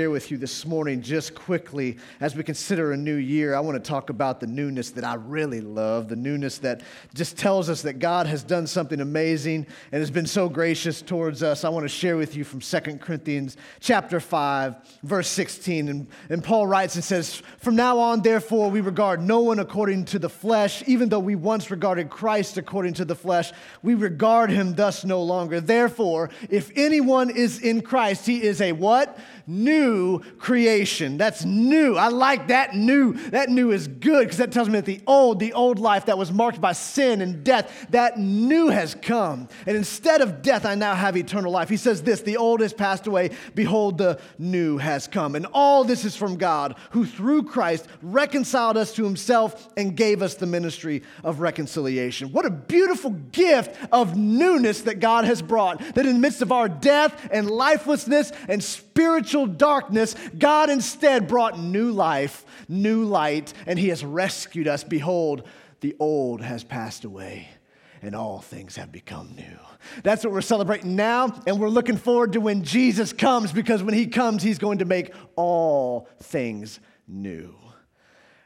share with you this morning just quickly as we consider a new year i want to talk about the newness that i really love the newness that just tells us that god has done something amazing and has been so gracious towards us. I want to share with you from 2 corinthians chapter 5 verse 16 and, and paul writes and says from now on therefore we regard no one according to the flesh even though we once regarded christ according to the flesh we regard him thus no longer. Therefore if anyone is in christ he is a what? New creation. That's new. I like that new. That new is good because that tells me that the old, the old life that was marked by sin and death, that new has come. And instead of death, I now have eternal life. He says this the old has passed away. Behold, the new has come. And all this is from God, who through Christ reconciled us to himself and gave us the ministry of reconciliation. What a beautiful gift of newness that God has brought. That in the midst of our death and lifelessness and spiritual darkness, God instead brought new life, new light, and He has rescued us. Behold, the old has passed away, and all things have become new. That's what we're celebrating now, and we're looking forward to when Jesus comes because when He comes, He's going to make all things new.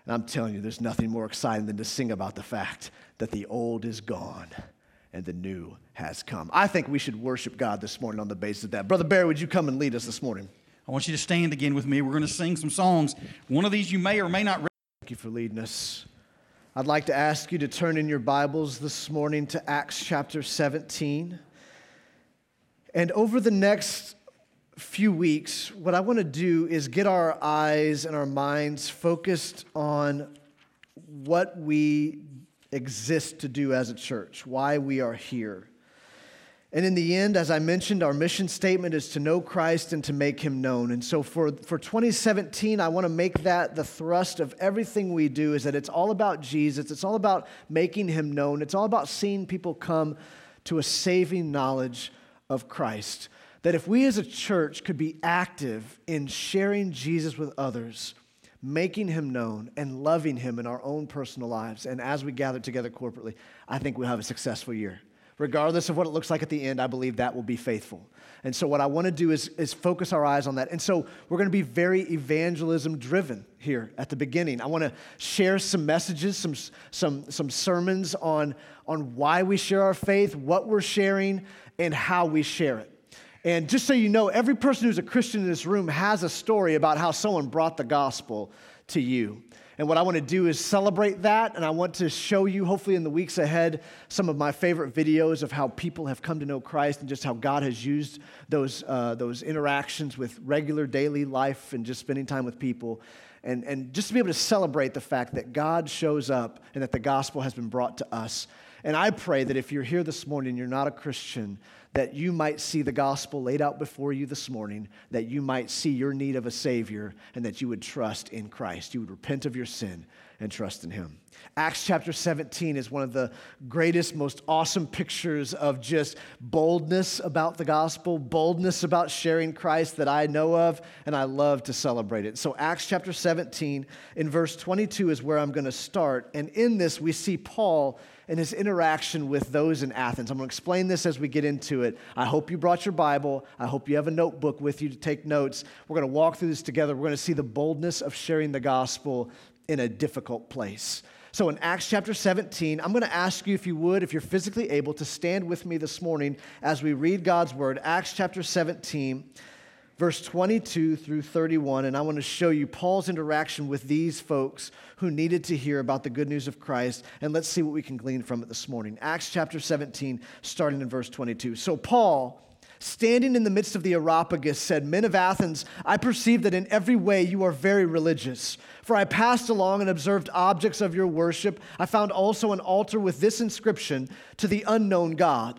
And I'm telling you, there's nothing more exciting than to sing about the fact that the old is gone and the new has come. I think we should worship God this morning on the basis of that. Brother Barry, would you come and lead us this morning? I want you to stand again with me. We're going to sing some songs. One of these you may or may not. Thank you for leading us. I'd like to ask you to turn in your Bibles this morning to Acts chapter 17. And over the next few weeks, what I want to do is get our eyes and our minds focused on what we exist to do as a church, why we are here. And in the end, as I mentioned, our mission statement is to know Christ and to make him known. And so for, for 2017, I want to make that the thrust of everything we do is that it's all about Jesus. It's all about making him known. It's all about seeing people come to a saving knowledge of Christ. That if we as a church could be active in sharing Jesus with others, making him known and loving him in our own personal lives. And as we gather together corporately, I think we'll have a successful year. Regardless of what it looks like at the end, I believe that will be faithful. And so, what I want to do is, is focus our eyes on that. And so, we're going to be very evangelism driven here at the beginning. I want to share some messages, some, some, some sermons on, on why we share our faith, what we're sharing, and how we share it. And just so you know, every person who's a Christian in this room has a story about how someone brought the gospel to you. And what I want to do is celebrate that, and I want to show you, hopefully, in the weeks ahead, some of my favorite videos of how people have come to know Christ and just how God has used those, uh, those interactions with regular daily life and just spending time with people. And, and just to be able to celebrate the fact that God shows up and that the gospel has been brought to us. And I pray that if you're here this morning and you're not a Christian, that you might see the gospel laid out before you this morning, that you might see your need of a Savior, and that you would trust in Christ. You would repent of your sin and trust in Him. Acts chapter 17 is one of the greatest, most awesome pictures of just boldness about the gospel, boldness about sharing Christ that I know of, and I love to celebrate it. So, Acts chapter 17, in verse 22, is where I'm going to start. And in this, we see Paul and his interaction with those in Athens. I'm going to explain this as we get into it. I hope you brought your Bible. I hope you have a notebook with you to take notes. We're going to walk through this together. We're going to see the boldness of sharing the gospel in a difficult place. So, in Acts chapter 17, I'm going to ask you, if you would, if you're physically able, to stand with me this morning as we read God's word. Acts chapter 17 verse 22 through 31, and I want to show you Paul's interaction with these folks who needed to hear about the good news of Christ, and let's see what we can glean from it this morning. Acts chapter 17, starting in verse 22. So, Paul, standing in the midst of the Areopagus, said, Men of Athens, I perceive that in every way you are very religious. For I passed along and observed objects of your worship. I found also an altar with this inscription To the unknown God.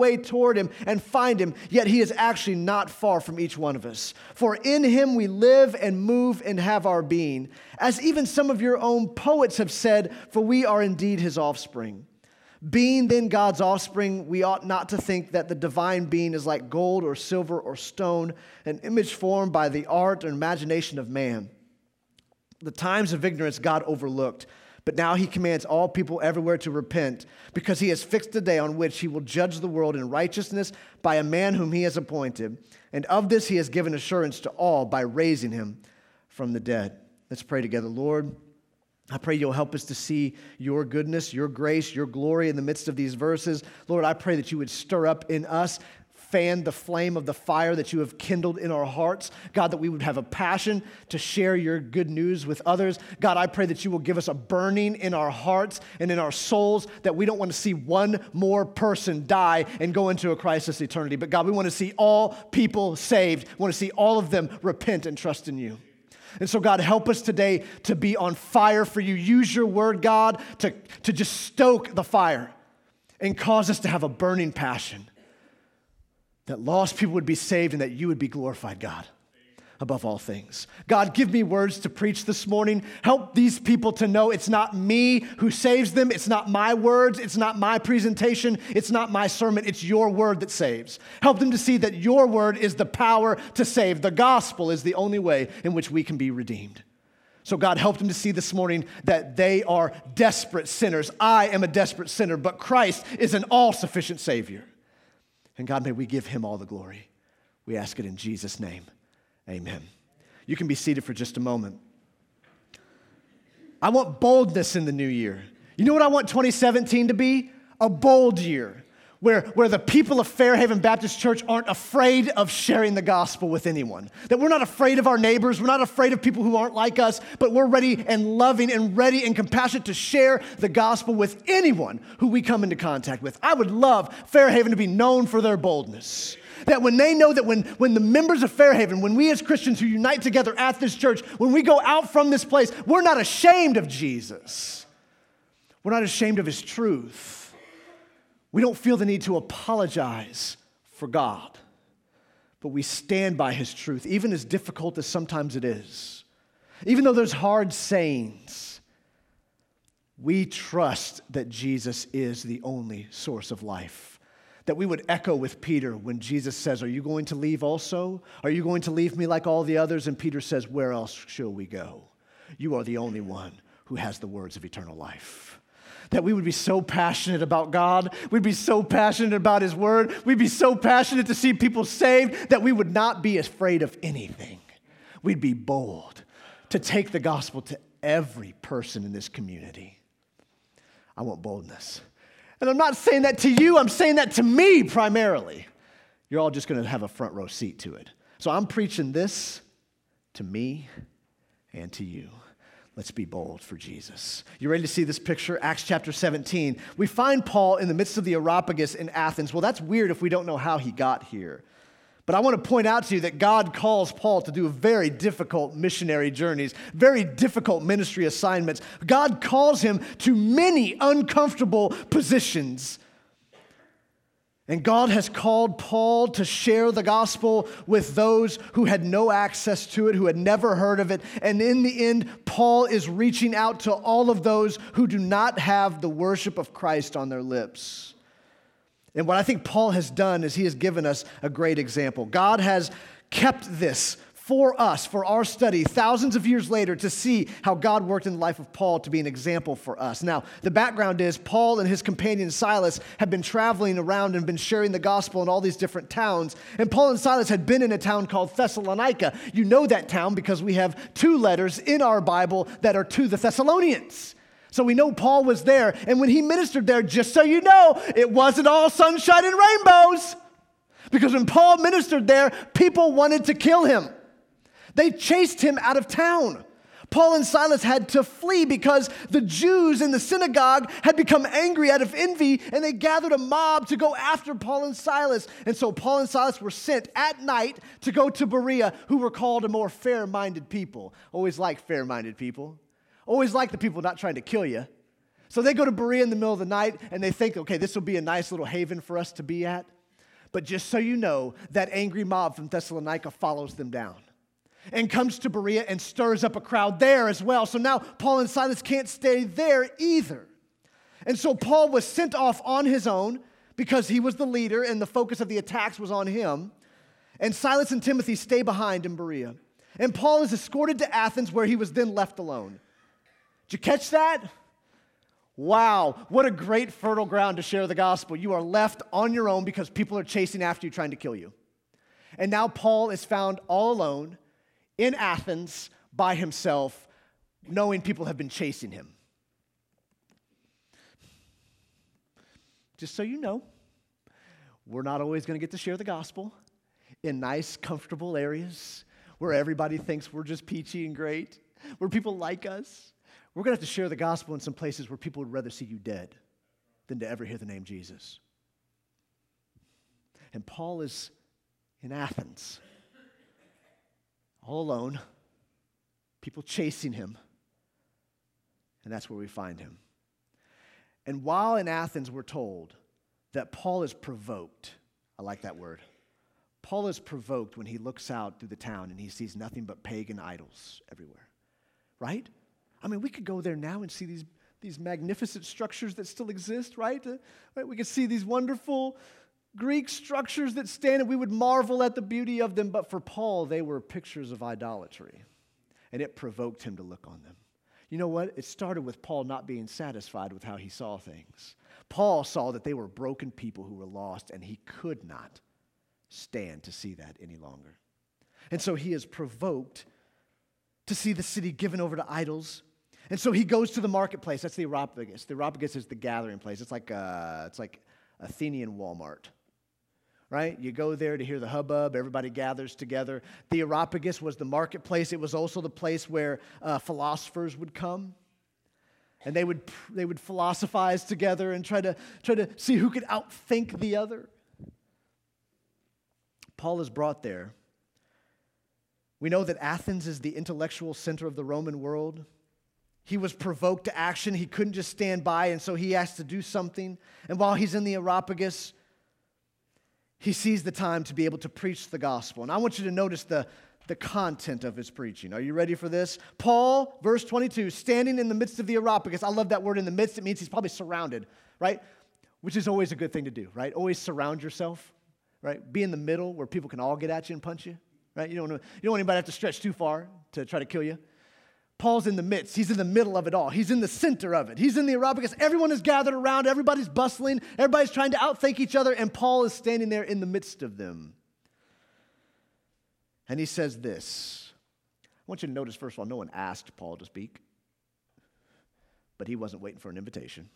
way toward him and find him, yet he is actually not far from each one of us. For in him we live and move and have our being. As even some of your own poets have said, for we are indeed his offspring. Being then God's offspring, we ought not to think that the divine being is like gold or silver or stone, an image formed by the art and imagination of man. The times of ignorance God overlooked, but now he commands all people everywhere to repent, because he has fixed a day on which he will judge the world in righteousness by a man whom he has appointed. And of this he has given assurance to all by raising him from the dead. Let's pray together, Lord. I pray you'll help us to see your goodness, your grace, your glory in the midst of these verses. Lord, I pray that you would stir up in us, fan the flame of the fire that you have kindled in our hearts. God, that we would have a passion to share your good news with others. God, I pray that you will give us a burning in our hearts and in our souls that we don't want to see one more person die and go into a Christless eternity. But God, we want to see all people saved. We want to see all of them repent and trust in you. And so, God, help us today to be on fire for you. Use your word, God, to, to just stoke the fire and cause us to have a burning passion that lost people would be saved and that you would be glorified, God above all things. God, give me words to preach this morning. Help these people to know it's not me who saves them. It's not my words. It's not my presentation. It's not my sermon. It's your word that saves. Help them to see that your word is the power to save. The gospel is the only way in which we can be redeemed. So, God, help them to see this morning that they are desperate sinners. I am a desperate sinner, but Christ is an all sufficient Savior. And God, may we give him all the glory. We ask it in Jesus' name. Amen. You can be seated for just a moment. I want boldness in the new year. You know what I want 2017 to be? A bold year where, where the people of Fairhaven Baptist Church aren't afraid of sharing the gospel with anyone. That we're not afraid of our neighbors, we're not afraid of people who aren't like us, but we're ready and loving and ready and compassionate to share the gospel with anyone who we come into contact with. I would love Fairhaven to be known for their boldness. That when they know that when, when the members of Fairhaven, when we as Christians who unite together at this church, when we go out from this place, we're not ashamed of Jesus. We're not ashamed of his truth. We don't feel the need to apologize for God, but we stand by his truth, even as difficult as sometimes it is. Even though there's hard sayings, we trust that Jesus is the only source of life that we would echo with Peter when Jesus says, Are you going to leave also? Are you going to leave me like all the others? And Peter says, Where else shall we go? You are the only one who has the words of eternal life. That we would be so passionate about God, we'd be so passionate about His Word, we'd be so passionate to see people saved that we would not be afraid of anything. We'd be bold to take the gospel to every person in this community. I want boldness. And I'm not saying that to you, I'm saying that to me primarily. You're all just going to have a front row seat to it. So I'm preaching this to me and to you. Let's be bold for Jesus. You ready to see this picture? Acts chapter 17. We find Paul in the midst of the Areopagus in Athens. Well, that's weird if we don't know how he got here. But I want to point out to you that God calls Paul to do very difficult missionary journeys, very difficult ministry assignments. God calls him to many uncomfortable positions. And God has called Paul to share the gospel with those who had no access to it, who had never heard of it. And in the end, Paul is reaching out to all of those who do not have the worship of Christ on their lips. And what I think Paul has done is he has given us a great example. God has kept this for us, for our study, thousands of years later, to see how God worked in the life of Paul to be an example for us. Now, the background is Paul and his companion Silas had been traveling around and been sharing the gospel in all these different towns. And Paul and Silas had been in a town called Thessalonica. You know that town because we have two letters in our Bible that are to the Thessalonians. So we know Paul was there. And when he ministered there, just so you know, it wasn't all sunshine and rainbows. Because when Paul ministered there, people wanted to kill him. They chased him out of town. Paul and Silas had to flee because the Jews in the synagogue had become angry out of envy and they gathered a mob to go after Paul and Silas. And so Paul and Silas were sent at night to go to Berea, who were called a more fair minded people. Always like fair minded people. Always like the people not trying to kill you. So they go to Berea in the middle of the night and they think, okay, this will be a nice little haven for us to be at. But just so you know, that angry mob from Thessalonica follows them down and comes to Berea and stirs up a crowd there as well. So now Paul and Silas can't stay there either. And so Paul was sent off on his own because he was the leader and the focus of the attacks was on him. And Silas and Timothy stay behind in Berea. And Paul is escorted to Athens where he was then left alone. Did you catch that? Wow, what a great fertile ground to share the gospel. You are left on your own because people are chasing after you, trying to kill you. And now Paul is found all alone in Athens by himself, knowing people have been chasing him. Just so you know, we're not always going to get to share the gospel in nice, comfortable areas where everybody thinks we're just peachy and great, where people like us. We're going to have to share the gospel in some places where people would rather see you dead than to ever hear the name Jesus. And Paul is in Athens, all alone, people chasing him. And that's where we find him. And while in Athens, we're told that Paul is provoked. I like that word. Paul is provoked when he looks out through the town and he sees nothing but pagan idols everywhere, right? I mean, we could go there now and see these, these magnificent structures that still exist, right? Uh, right? We could see these wonderful Greek structures that stand and we would marvel at the beauty of them. But for Paul, they were pictures of idolatry. And it provoked him to look on them. You know what? It started with Paul not being satisfied with how he saw things. Paul saw that they were broken people who were lost, and he could not stand to see that any longer. And so he is provoked to see the city given over to idols and so he goes to the marketplace. That's the Areopagus. The Areopagus is the gathering place. It's like, uh, it's like Athenian Walmart, right? You go there to hear the hubbub. Everybody gathers together. The Areopagus was the marketplace. It was also the place where uh, philosophers would come. And they would, they would philosophize together and try to, try to see who could outthink the other. Paul is brought there. We know that Athens is the intellectual center of the Roman world. He was provoked to action. He couldn't just stand by, and so he has to do something. And while he's in the Areopagus, he sees the time to be able to preach the gospel. And I want you to notice the, the content of his preaching. Are you ready for this? Paul, verse 22, standing in the midst of the Areopagus. I love that word in the midst. It means he's probably surrounded, right? Which is always a good thing to do, right? Always surround yourself, right? Be in the middle where people can all get at you and punch you, right? You don't, want, you don't want anybody to have to stretch too far to try to kill you. Paul's in the midst. He's in the middle of it all. He's in the center of it. He's in the Areopagus. Everyone is gathered around. Everybody's bustling. Everybody's trying to outthink each other, and Paul is standing there in the midst of them. And he says this. I want you to notice, first of all, no one asked Paul to speak, but he wasn't waiting for an invitation.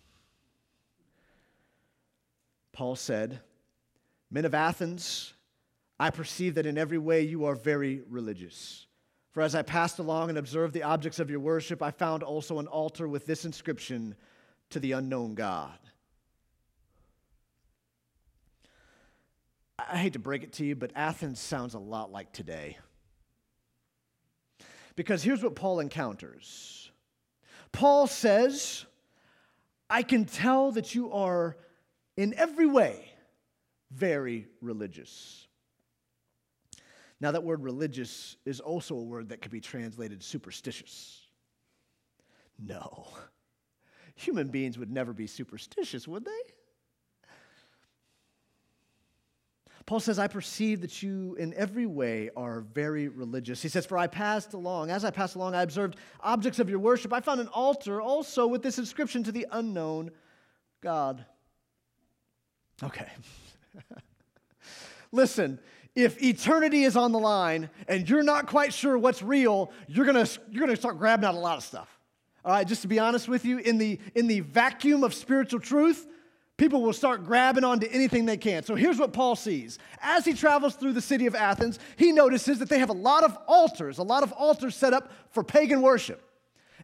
Paul said, Men of Athens, I perceive that in every way you are very religious. For as I passed along and observed the objects of your worship, I found also an altar with this inscription to the unknown God. I hate to break it to you, but Athens sounds a lot like today. Because here's what Paul encounters Paul says, I can tell that you are in every way very religious. Now, that word religious is also a word that could be translated superstitious. No. Human beings would never be superstitious, would they? Paul says, I perceive that you in every way are very religious. He says, For I passed along, as I passed along, I observed objects of your worship. I found an altar also with this inscription to the unknown God. Okay. Listen, if eternity is on the line and you're not quite sure what's real, you're gonna, you're gonna start grabbing out a lot of stuff. All right, just to be honest with you, in the, in the vacuum of spiritual truth, people will start grabbing onto anything they can. So here's what Paul sees. As he travels through the city of Athens, he notices that they have a lot of altars, a lot of altars set up for pagan worship.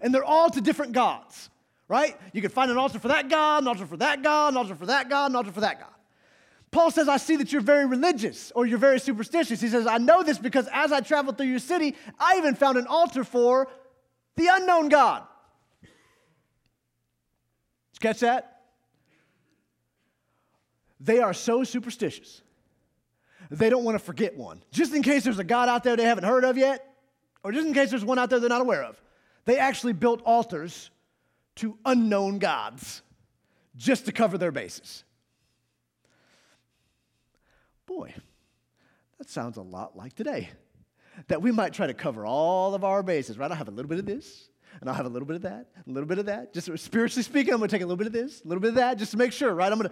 And they're all to different gods, right? You can find an altar for that God, an altar for that God, an altar for that God, an altar for that God. Paul says, I see that you're very religious or you're very superstitious. He says, I know this because as I traveled through your city, I even found an altar for the unknown God. Catch that? They are so superstitious. They don't want to forget one. Just in case there's a God out there they haven't heard of yet, or just in case there's one out there they're not aware of. They actually built altars to unknown gods just to cover their bases. Boy, that sounds a lot like today. That we might try to cover all of our bases, right? I'll have a little bit of this, and I'll have a little bit of that, a little bit of that. Just spiritually speaking, I'm to take a little bit of this, a little bit of that, just to make sure, right? I'm to.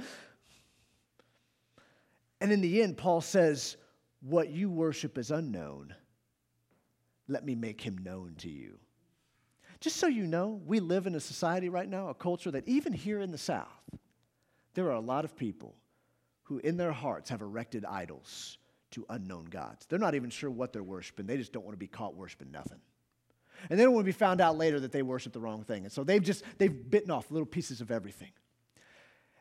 And in the end, Paul says, What you worship is unknown. Let me make him known to you. Just so you know, we live in a society right now, a culture that even here in the South, there are a lot of people who in their hearts have erected idols to unknown gods. They're not even sure what they're worshiping, they just don't want to be caught worshiping nothing. And they don't want to be found out later that they worship the wrong thing. And so they've just, they've bitten off little pieces of everything.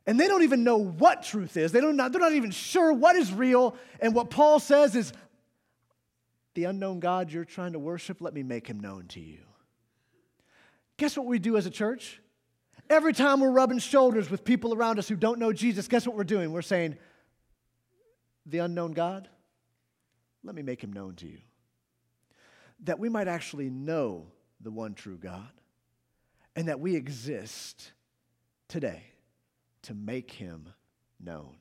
And they don't even know what truth is. They don't, they're not even sure what is real. And what Paul says is, the unknown God you're trying to worship, let me make him known to you. Guess what we do as a church? Every time we're rubbing shoulders with people around us who don't know Jesus, guess what we're doing? We're saying, The unknown God, let me make him known to you. That we might actually know the one true God and that we exist today to make him known.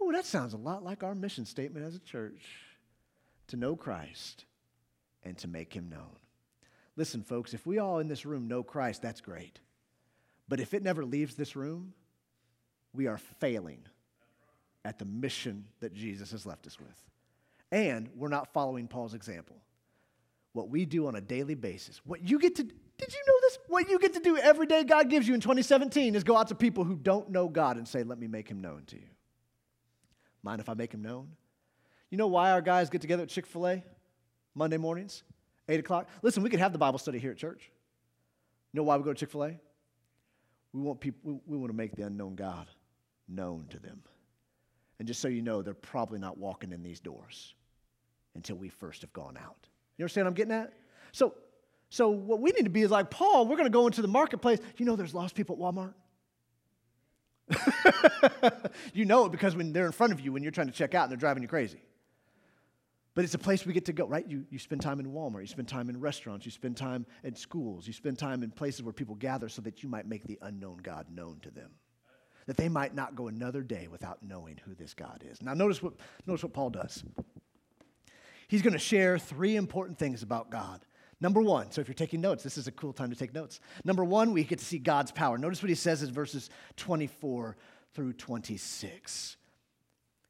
Oh, that sounds a lot like our mission statement as a church to know Christ and to make him known. Listen, folks, if we all in this room know Christ, that's great. But if it never leaves this room, we are failing at the mission that Jesus has left us with. And we're not following Paul's example. What we do on a daily basis, what you get to, did you know this? What you get to do every day God gives you in 2017 is go out to people who don't know God and say, let me make him known to you. Mind if I make him known? You know why our guys get together at Chick fil A Monday mornings, 8 o'clock? Listen, we could have the Bible study here at church. You know why we go to Chick fil A? We want, people, we, want to make the unknown God known to them. And just so you know, they're probably not walking in these doors until we first have gone out. You understand what I'm getting at? So, so what we need to be is like, Paul, we're going to go into the marketplace. You know there's lost people at Walmart? you know it because when they're in front of you when you're trying to check out and they're driving you crazy. But it's a place we get to go, right? You, you spend time in Walmart, you spend time in restaurants, you spend time in schools, you spend time in places where people gather so that you might make the unknown God known to them. That they might not go another day without knowing who this God is. Now, notice what, notice what Paul does. He's going to share three important things about God. Number one, so if you're taking notes, this is a cool time to take notes. Number one, we get to see God's power. Notice what he says in verses 24 through 26.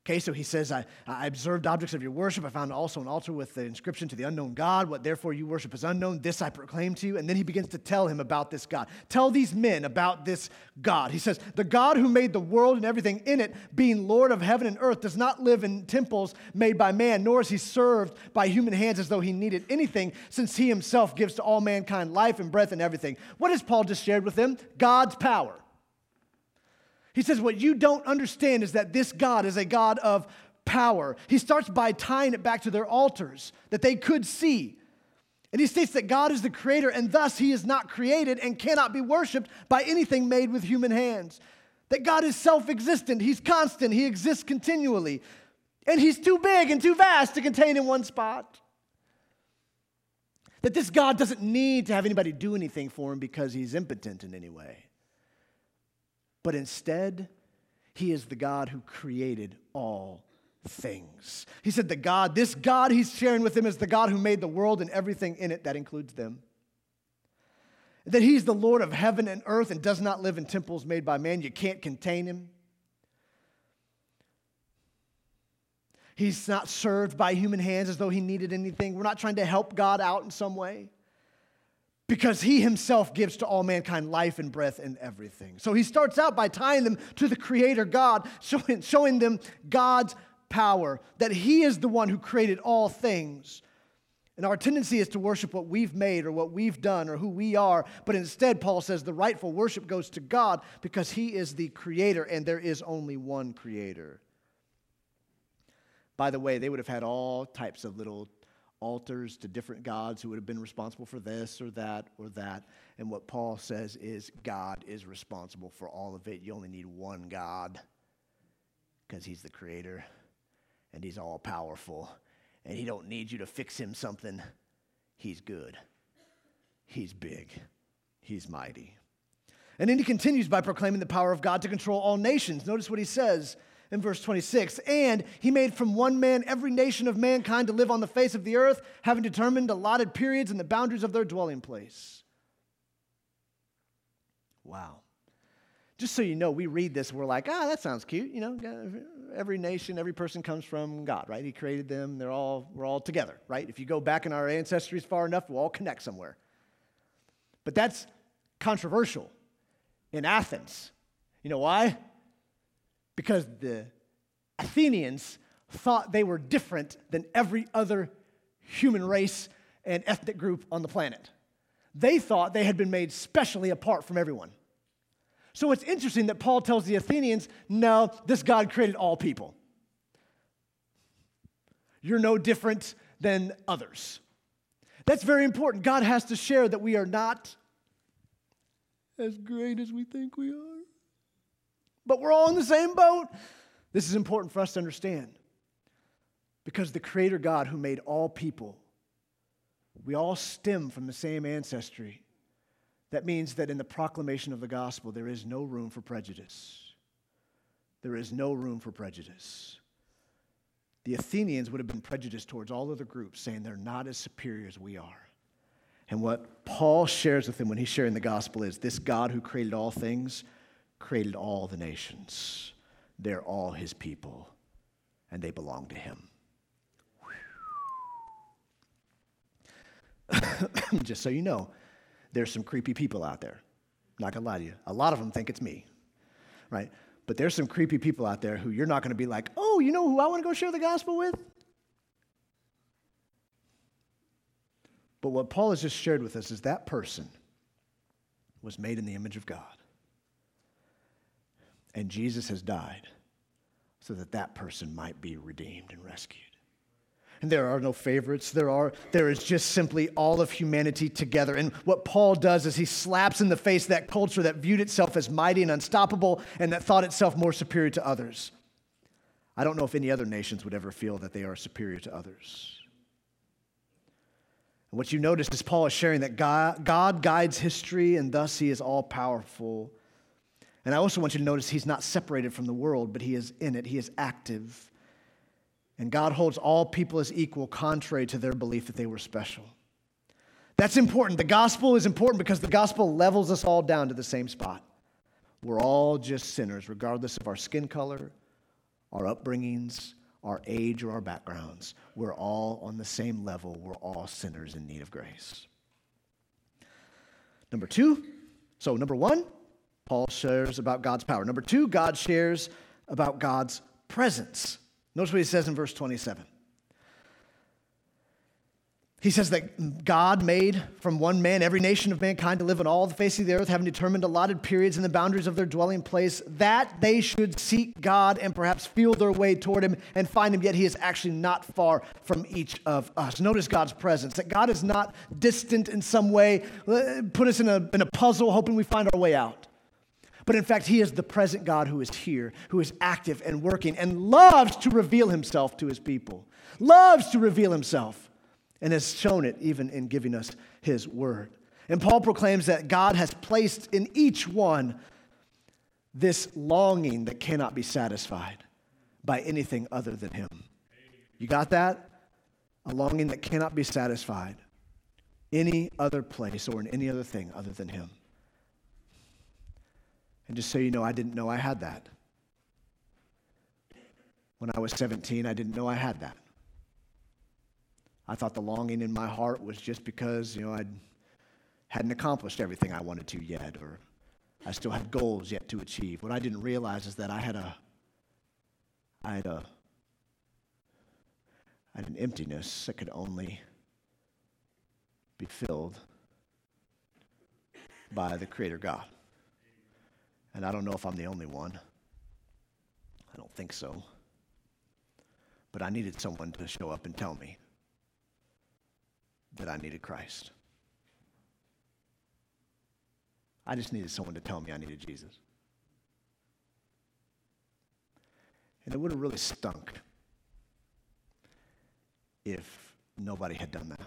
Okay, so he says, I, I, observed objects of your worship. I found also an altar with the inscription to the unknown God. What therefore you worship is unknown. This I proclaim to you. And then he begins to tell him about this God. Tell these men about this God. He says, The God who made the world and everything in it, being Lord of heaven and earth, does not live in temples made by man, nor is he served by human hands as though he needed anything, since he himself gives to all mankind life and breath and everything. What has Paul just shared with them? God's power. He says, What you don't understand is that this God is a God of power. He starts by tying it back to their altars that they could see. And he states that God is the creator, and thus he is not created and cannot be worshiped by anything made with human hands. That God is self existent, he's constant, he exists continually. And he's too big and too vast to contain in one spot. That this God doesn't need to have anybody do anything for him because he's impotent in any way but instead, he is the God who created all things. He said, The God, this God he's sharing with them is the God who made the world and everything in it, that includes them. That he's the Lord of heaven and earth and does not live in temples made by man. You can't contain him. He's not served by human hands as though he needed anything. We're not trying to help God out in some way because he himself gives to all mankind life and breath and everything. So he starts out by tying them to the Creator God, showing, showing them God's power, that he is the one who created all things. And our tendency is to worship what we've made or what we've done or who we are. But instead, Paul says the rightful worship goes to God because he is the creator and there is only one creator. By the way, they would have had all types of little altars to different gods who would have been responsible for this or that or that. And what Paul says is God is responsible for all of it. You only need one God because he's the creator and he's all powerful and he don't need you to fix him something. He's good. He's big. He's mighty. And then he continues by proclaiming the power of God to control all nations. Notice what he says in verse 26 And he made from one man every nation of mankind to live on the face of the earth, having determined allotted periods and the boundaries of their dwelling place. Wow. Just so you know, we read this, we're like, ah, that sounds cute. You know, every nation, every person comes from God, right? He created them. They're all, we're all together, right? If you go back in our ancestries far enough, we'll all connect somewhere. But that's controversial in Athens. You know why? Because the Athenians thought they were different than every other human race and ethnic group on the planet. They thought they had been made specially apart from everyone. So it's interesting that Paul tells the Athenians, no, this God created all people. You're no different than others. That's very important. God has to share that we are not as great as we think we are. But we're all in the same boat. This is important for us to understand because the Creator God who made all people, we all stem from the same ancestry. That means that in the proclamation of the gospel, there is no room for prejudice. There is no room for prejudice. The Athenians would have been prejudiced towards all other groups, saying they're not as superior as we are. And what Paul shares with them when he's sharing the gospel is this God who created all things created all the nations. They're all his people, and they belong to him. Just so you know, there's some creepy people out there. Not gonna lie to you. A lot of them think it's me, right? But there's some creepy people out there who you're not gonna be like, oh, you know who I wanna go share the gospel with? But what Paul has just shared with us is that person was made in the image of God. And Jesus has died so that that person might be redeemed and rescued. And there are no favorites. There are there is just simply all of humanity together. And what Paul does is he slaps in the face that culture that viewed itself as mighty and unstoppable and that thought itself more superior to others. I don't know if any other nations would ever feel that they are superior to others. And what you notice is Paul is sharing that God, God guides history and thus he is all powerful. And I also want you to notice he's not separated from the world, but he is in it, he is active. And God holds all people as equal, contrary to their belief that they were special. That's important. The gospel is important because the gospel levels us all down to the same spot. We're all just sinners, regardless of our skin color, our upbringings, our age, or our backgrounds. We're all on the same level. We're all sinners in need of grace. Number two, so number one, Paul shares about God's power. Number two, God shares about God's presence. Notice what he says in verse 27. He says that God made from one man every nation of mankind to live on all the face of the earth, having determined allotted periods and the boundaries of their dwelling place, that they should seek God and perhaps feel their way toward Him and find Him, yet He is actually not far from each of us. Notice God's presence, that God is not distant in some way, put us in a, in a puzzle, hoping we find our way out. But in fact, He is the present God who is here, who is active and working, and loves to reveal Himself to His people, loves to reveal Himself and has shown it even in giving us his word. And Paul proclaims that God has placed in each one this longing that cannot be satisfied by anything other than him. You got that? A longing that cannot be satisfied any other place or in any other thing other than him. And just so you know, I didn't know I had that. When I was 17, I didn't know I had that. I thought the longing in my heart was just because, you know, I hadn't accomplished everything I wanted to yet, or I still had goals yet to achieve. What I didn't realize is that I had a, I had a, I had an emptiness that could only be filled by the Creator God. And I don't know if I'm the only one. I don't think so. But I needed someone to show up and tell me that I needed Christ. I just needed someone to tell me I needed Jesus. And it would have really stunk if nobody had done that.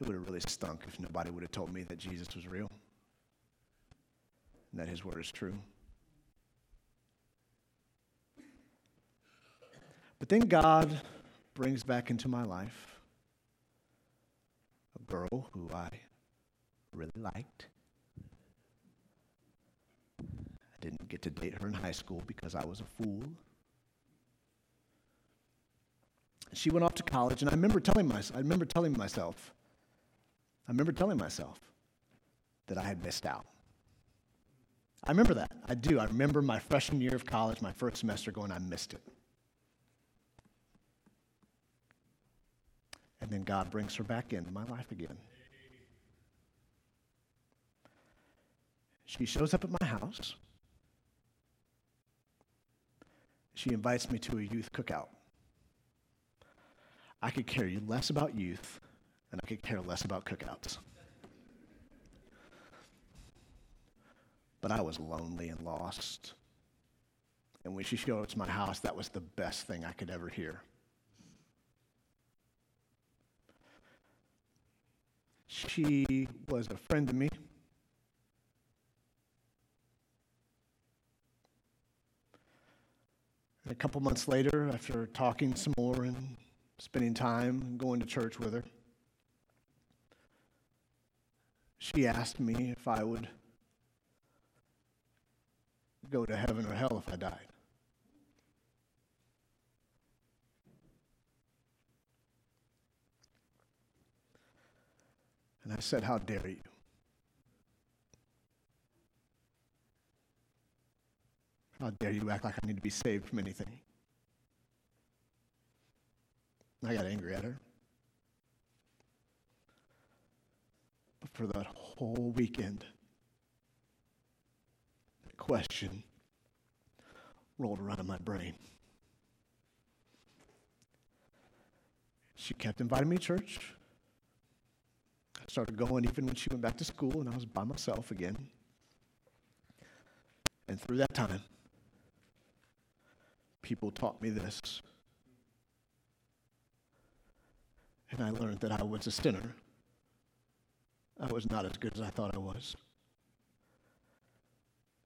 It would have really stunk if nobody would have told me that Jesus was real and that his word is true. But then God brings back into my life a girl who I really liked. I didn't get to date her in high school because I was a fool. She went off to college, and I remember telling myself, I remember telling myself, I remember telling myself that I had missed out. I remember that. I do. I remember my freshman year of college, my first semester, going, I missed it. And then God brings her back into my life again. She shows up at my house. She invites me to a youth cookout. I could care less about youth and I could care less about cookouts. But I was lonely and lost. And when she showed up to my house, that was the best thing I could ever hear. She was a friend to me. And a couple months later, after talking some more and spending time going to church with her, she asked me if I would go to heaven or hell if I died. And I said, How dare you? How dare you act like I need to be saved from anything? I got angry at her. But for that whole weekend, question rolled around in my brain. She kept inviting me to church. I started going even when she went back to school and I was by myself again. And through that time, people taught me this. And I learned that I was a sinner. I was not as good as I thought I was.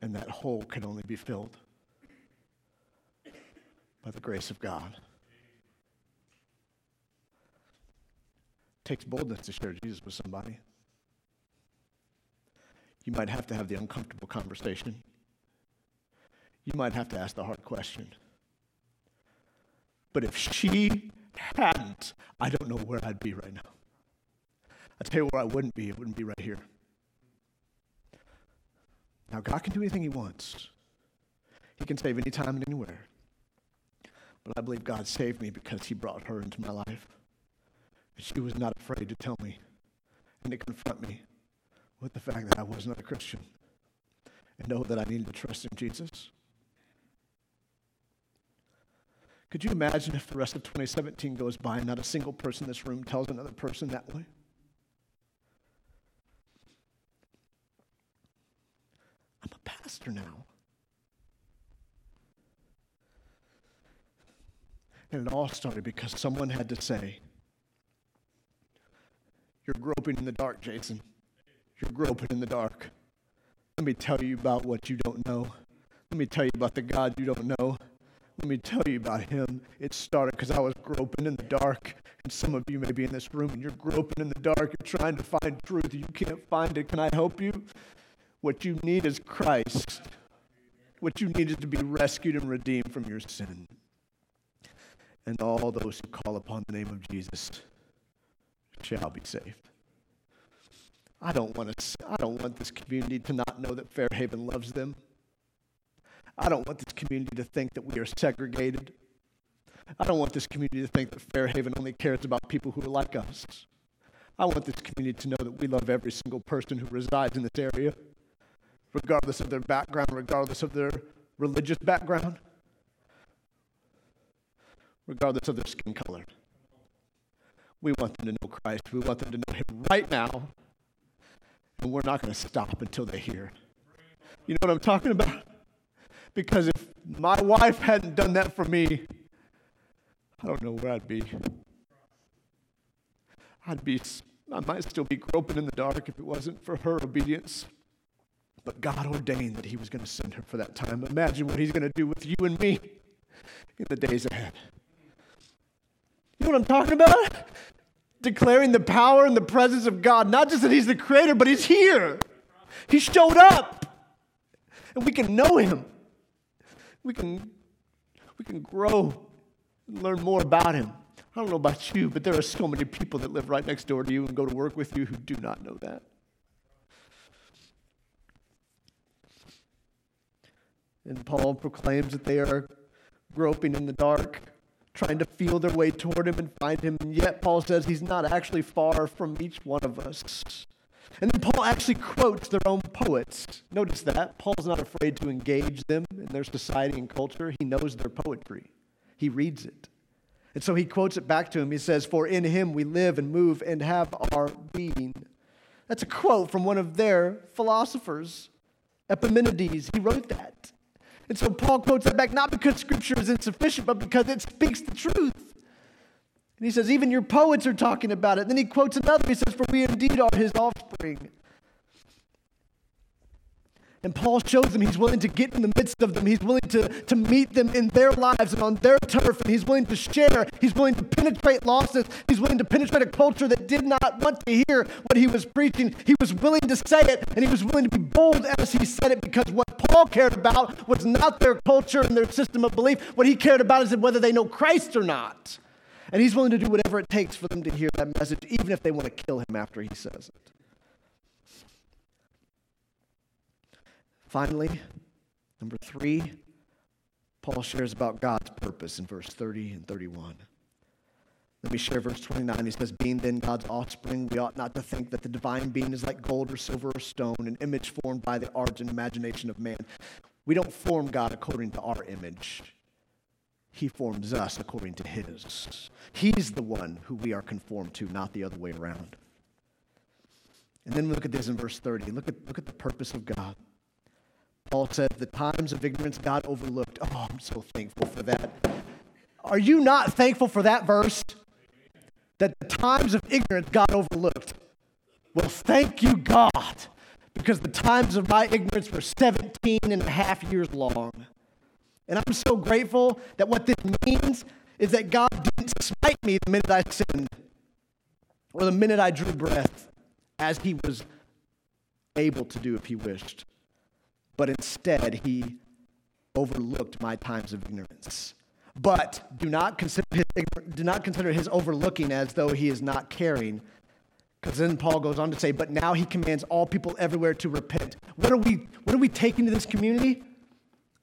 And that hole can only be filled by the grace of God. It takes boldness to share Jesus with somebody. You might have to have the uncomfortable conversation. You might have to ask the hard question. But if she hadn't, I don't know where I'd be right now. I tell you where I wouldn't be, it wouldn't be right here. Now, God can do anything He wants, He can save anytime and anywhere. But I believe God saved me because He brought her into my life. And she was not afraid to tell me and to confront me with the fact that I was not a Christian and know that I needed to trust in Jesus. Could you imagine if the rest of 2017 goes by and not a single person in this room tells another person that way? I'm a pastor now. And it all started because someone had to say, You're groping in the dark, Jason. You're groping in the dark. Let me tell you about what you don't know. Let me tell you about the God you don't know. Let me tell you about him. It started because I was groping in the dark. And some of you may be in this room and you're groping in the dark. You're trying to find truth. You can't find it. Can I help you? What you need is Christ. What you need is to be rescued and redeemed from your sin. And all those who call upon the name of Jesus shall be saved. I don't want to I don't want this community to not know that Fairhaven loves them. I don't want this community to think that we are segregated. I don't want this community to think that Fairhaven only cares about people who are like us. I want this community to know that we love every single person who resides in this area, regardless of their background, regardless of their religious background, regardless of their skin color. We want them to know Christ. We want them to know Him right now. And we're not going to stop until they hear. You know what I'm talking about? Because if my wife hadn't done that for me, I don't know where I'd be. I'd be, I might still be groping in the dark if it wasn't for her obedience. But God ordained that He was going to send her for that time. Imagine what He's going to do with you and me in the days ahead. You know what I'm talking about? Declaring the power and the presence of God. Not just that He's the creator, but He's here. He showed up. And we can know Him. We can, we can grow and learn more about Him. I don't know about you, but there are so many people that live right next door to you and go to work with you who do not know that. And Paul proclaims that they are groping in the dark, trying to feel their way toward him and find him. And yet, Paul says he's not actually far from each one of us. And then Paul actually quotes their own poets. Notice that. Paul's not afraid to engage them in their society and culture. He knows their poetry, he reads it. And so he quotes it back to him. He says, For in him we live and move and have our being. That's a quote from one of their philosophers, Epimenides. He wrote that. And so Paul quotes that back not because scripture is insufficient, but because it speaks the truth. And he says, even your poets are talking about it. And Then he quotes another. He says, For we indeed are his offspring. And Paul shows them he's willing to get in the midst of them. He's willing to, to meet them in their lives and on their turf. And he's willing to share. He's willing to penetrate losses. He's willing to penetrate a culture that did not want to hear what he was preaching. He was willing to say it, and he was willing to be bold as he said it because what Paul cared about was not their culture and their system of belief. What he cared about is whether they know Christ or not. And he's willing to do whatever it takes for them to hear that message, even if they want to kill him after he says it. Finally, number three, Paul shares about God's purpose in verse 30 and 31. Let me share verse 29. He says, Being then God's offspring, we ought not to think that the divine being is like gold or silver or stone, an image formed by the art and imagination of man. We don't form God according to our image. He forms us according to his. He's the one who we are conformed to, not the other way around. And then look at this in verse 30. Look at, look at the purpose of God. Paul said, The times of ignorance God overlooked. Oh, I'm so thankful for that. Are you not thankful for that verse? That the times of ignorance God overlooked. Well, thank you, God, because the times of my ignorance were 17 and a half years long. And I'm so grateful that what this means is that God didn't smite me the minute I sinned or the minute I drew breath, as He was able to do if He wished but instead he overlooked my times of ignorance. But do not consider his, do not consider his overlooking as though he is not caring. Because then Paul goes on to say, but now he commands all people everywhere to repent. What are we, what are we taking to this community?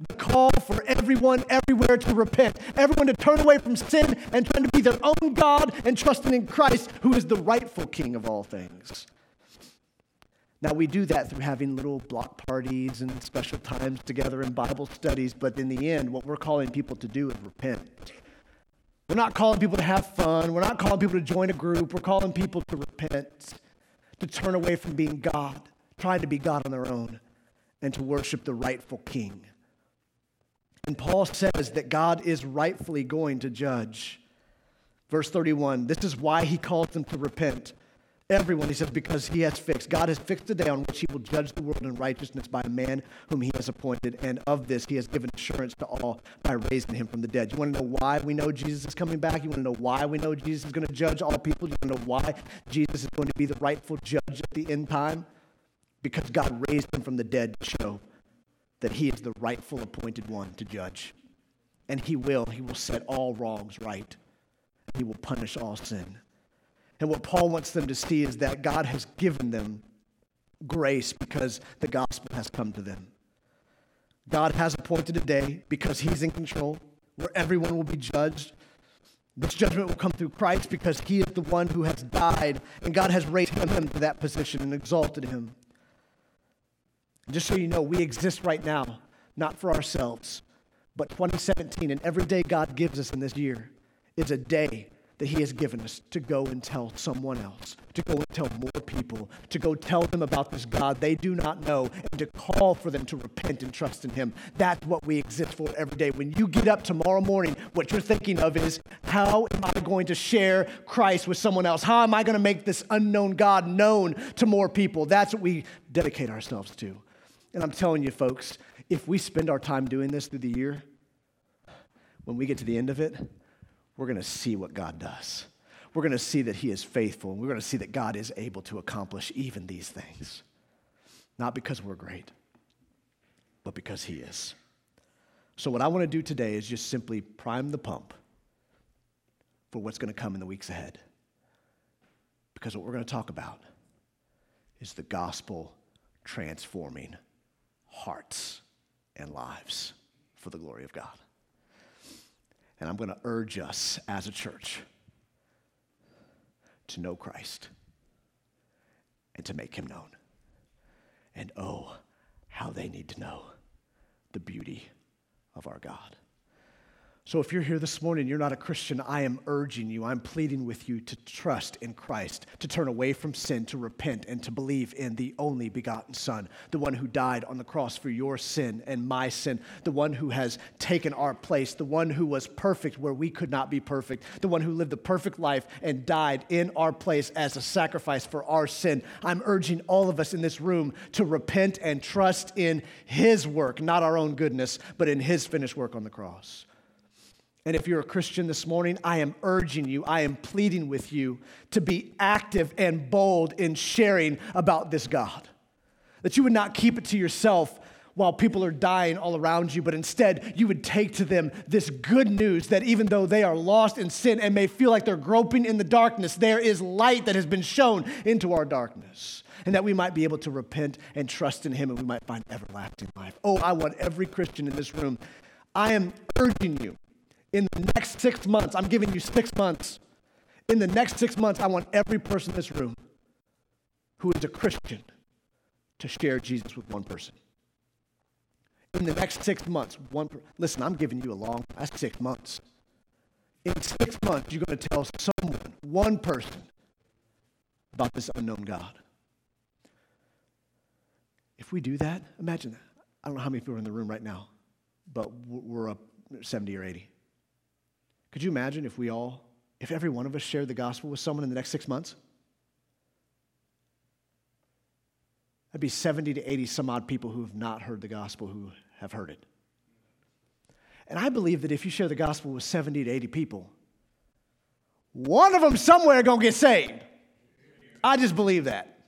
The call for everyone everywhere to repent. Everyone to turn away from sin and trying to be their own God and trusting in Christ, who is the rightful king of all things. Now, we do that through having little block parties and special times together in Bible studies, but in the end, what we're calling people to do is repent. We're not calling people to have fun. We're not calling people to join a group. We're calling people to repent, to turn away from being God, trying to be God on their own, and to worship the rightful King. And Paul says that God is rightfully going to judge. Verse 31 this is why he calls them to repent Everyone, he says, because he has fixed. God has fixed the day on which he will judge the world in righteousness by a man whom he has appointed. And of this he has given assurance to all by raising him from the dead. You want to know why we know Jesus is coming back? You want to know why we know Jesus is going to judge all people? You want to know why Jesus is going to be the rightful judge at the end time? Because God raised him from the dead to show that he is the rightful appointed one to judge. And he will. He will set all wrongs right. He will punish all sin. And what Paul wants them to see is that God has given them grace because the gospel has come to them. God has appointed a day because he's in control where everyone will be judged. This judgment will come through Christ because he is the one who has died, and God has raised him to that position and exalted him. Just so you know, we exist right now, not for ourselves, but 2017 and every day God gives us in this year is a day that He has given us to go and tell someone else, to go and tell more people, to go tell them about this God they do not know, and to call for them to repent and trust in Him. That's what we exist for every day. When you get up tomorrow morning, what you're thinking of is how am I going to share Christ with someone else? How am I going to make this unknown God known to more people? That's what we dedicate ourselves to. And I'm telling you, folks, if we spend our time doing this through the year, when we get to the end of it, we're going to see what God does. We're going to see that He is faithful, and we're going to see that God is able to accomplish even these things. Not because we're great, but because He is. So, what I want to do today is just simply prime the pump for what's going to come in the weeks ahead. Because what we're going to talk about is the gospel transforming hearts and lives for the glory of God. And I'm going to urge us as a church to know Christ and to make him known. And oh, how they need to know the beauty of our God. So, if you're here this morning, you're not a Christian, I am urging you, I'm pleading with you to trust in Christ, to turn away from sin, to repent, and to believe in the only begotten Son, the one who died on the cross for your sin and my sin, the one who has taken our place, the one who was perfect where we could not be perfect, the one who lived the perfect life and died in our place as a sacrifice for our sin. I'm urging all of us in this room to repent and trust in His work, not our own goodness, but in His finished work on the cross. And if you're a Christian this morning, I am urging you, I am pleading with you to be active and bold in sharing about this God. That you would not keep it to yourself while people are dying all around you, but instead you would take to them this good news that even though they are lost in sin and may feel like they're groping in the darkness, there is light that has been shown into our darkness. And that we might be able to repent and trust in Him and we might find everlasting life. Oh, I want every Christian in this room. I am urging you in the next six months, I'm giving you six months. In the next six months, I want every person in this room who is a Christian to share Jesus with one person. In the next six months, one per- listen, I'm giving you a long, that's six months. In six months, you're going to tell someone, one person, about this unknown God. If we do that, imagine that. I don't know how many people are in the room right now, but we're up 70 or 80. Could you imagine if we all, if every one of us shared the gospel with someone in the next six months? That'd be 70 to 80 some odd people who have not heard the gospel who have heard it. And I believe that if you share the gospel with 70 to 80 people, one of them somewhere gonna get saved. I just believe that.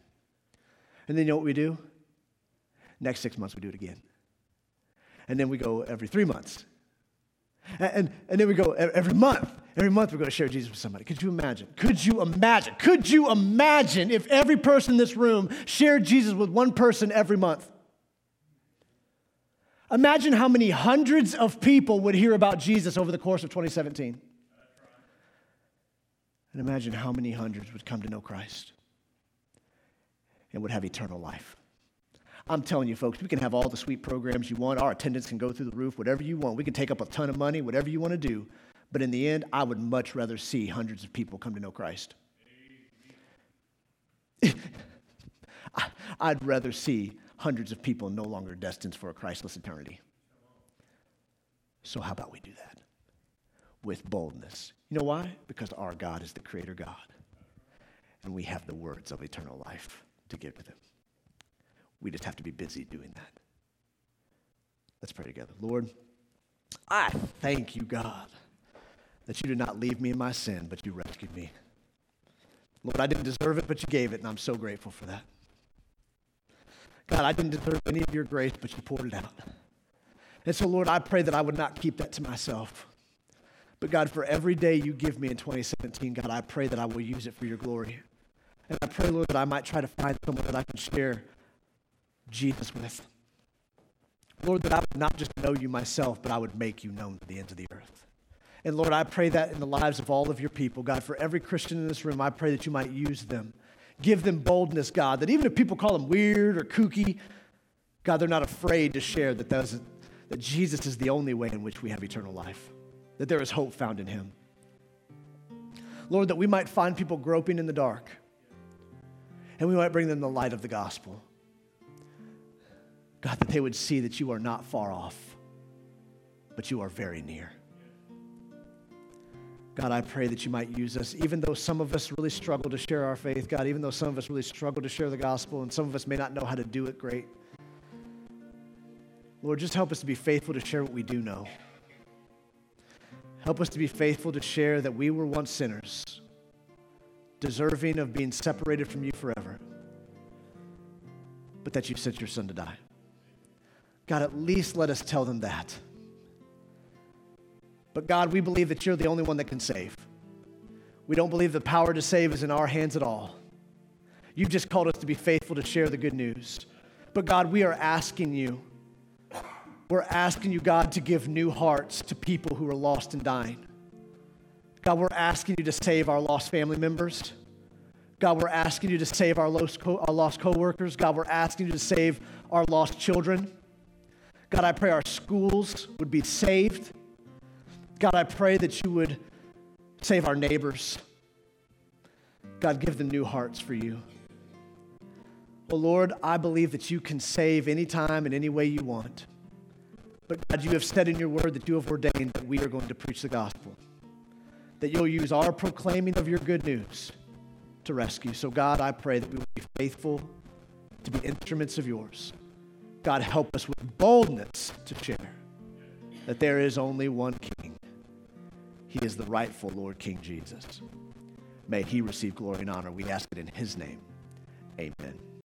And then you know what we do? Next six months we do it again. And then we go every three months. And, and then we go every month. Every month we're going to share Jesus with somebody. Could you imagine? Could you imagine? Could you imagine if every person in this room shared Jesus with one person every month? Imagine how many hundreds of people would hear about Jesus over the course of 2017. And imagine how many hundreds would come to know Christ and would have eternal life. I'm telling you, folks, we can have all the sweet programs you want. Our attendance can go through the roof, whatever you want. We can take up a ton of money, whatever you want to do. But in the end, I would much rather see hundreds of people come to know Christ. I'd rather see hundreds of people no longer destined for a Christless eternity. So, how about we do that with boldness? You know why? Because our God is the Creator God, and we have the words of eternal life to give to them. We just have to be busy doing that. Let's pray together. Lord, I thank you, God, that you did not leave me in my sin, but you rescued me. Lord, I didn't deserve it, but you gave it, and I'm so grateful for that. God, I didn't deserve any of your grace, but you poured it out. And so, Lord, I pray that I would not keep that to myself. But God, for every day you give me in 2017, God, I pray that I will use it for your glory. And I pray, Lord, that I might try to find someone that I can share Jesus with. Lord, that I would not just know you myself, but I would make you known to the ends of the earth. And Lord, I pray that in the lives of all of your people, God, for every Christian in this room, I pray that you might use them. Give them boldness, God, that even if people call them weird or kooky, God, they're not afraid to share that, that Jesus is the only way in which we have eternal life, that there is hope found in him. Lord, that we might find people groping in the dark and we might bring them the light of the gospel. God, that they would see that you are not far off, but you are very near. God, I pray that you might use us, even though some of us really struggle to share our faith, God, even though some of us really struggle to share the gospel, and some of us may not know how to do it great. Lord, just help us to be faithful to share what we do know. Help us to be faithful to share that we were once sinners, deserving of being separated from you forever, but that you sent your son to die. God, at least let us tell them that. But God, we believe that you're the only one that can save. We don't believe the power to save is in our hands at all. You've just called us to be faithful to share the good news. But God, we are asking you, we're asking you, God, to give new hearts to people who are lost and dying. God, we're asking you to save our lost family members. God, we're asking you to save our lost, co- our lost coworkers. God, we're asking you to save our lost children. God, I pray our schools would be saved. God, I pray that you would save our neighbors. God, give them new hearts for you. Well, Lord, I believe that you can save anytime and any way you want. But God, you have said in your word that you have ordained that we are going to preach the gospel, that you'll use our proclaiming of your good news to rescue. So, God, I pray that we will be faithful to be instruments of yours. God, help us with boldness to share that there is only one King. He is the rightful Lord King Jesus. May he receive glory and honor. We ask it in his name. Amen.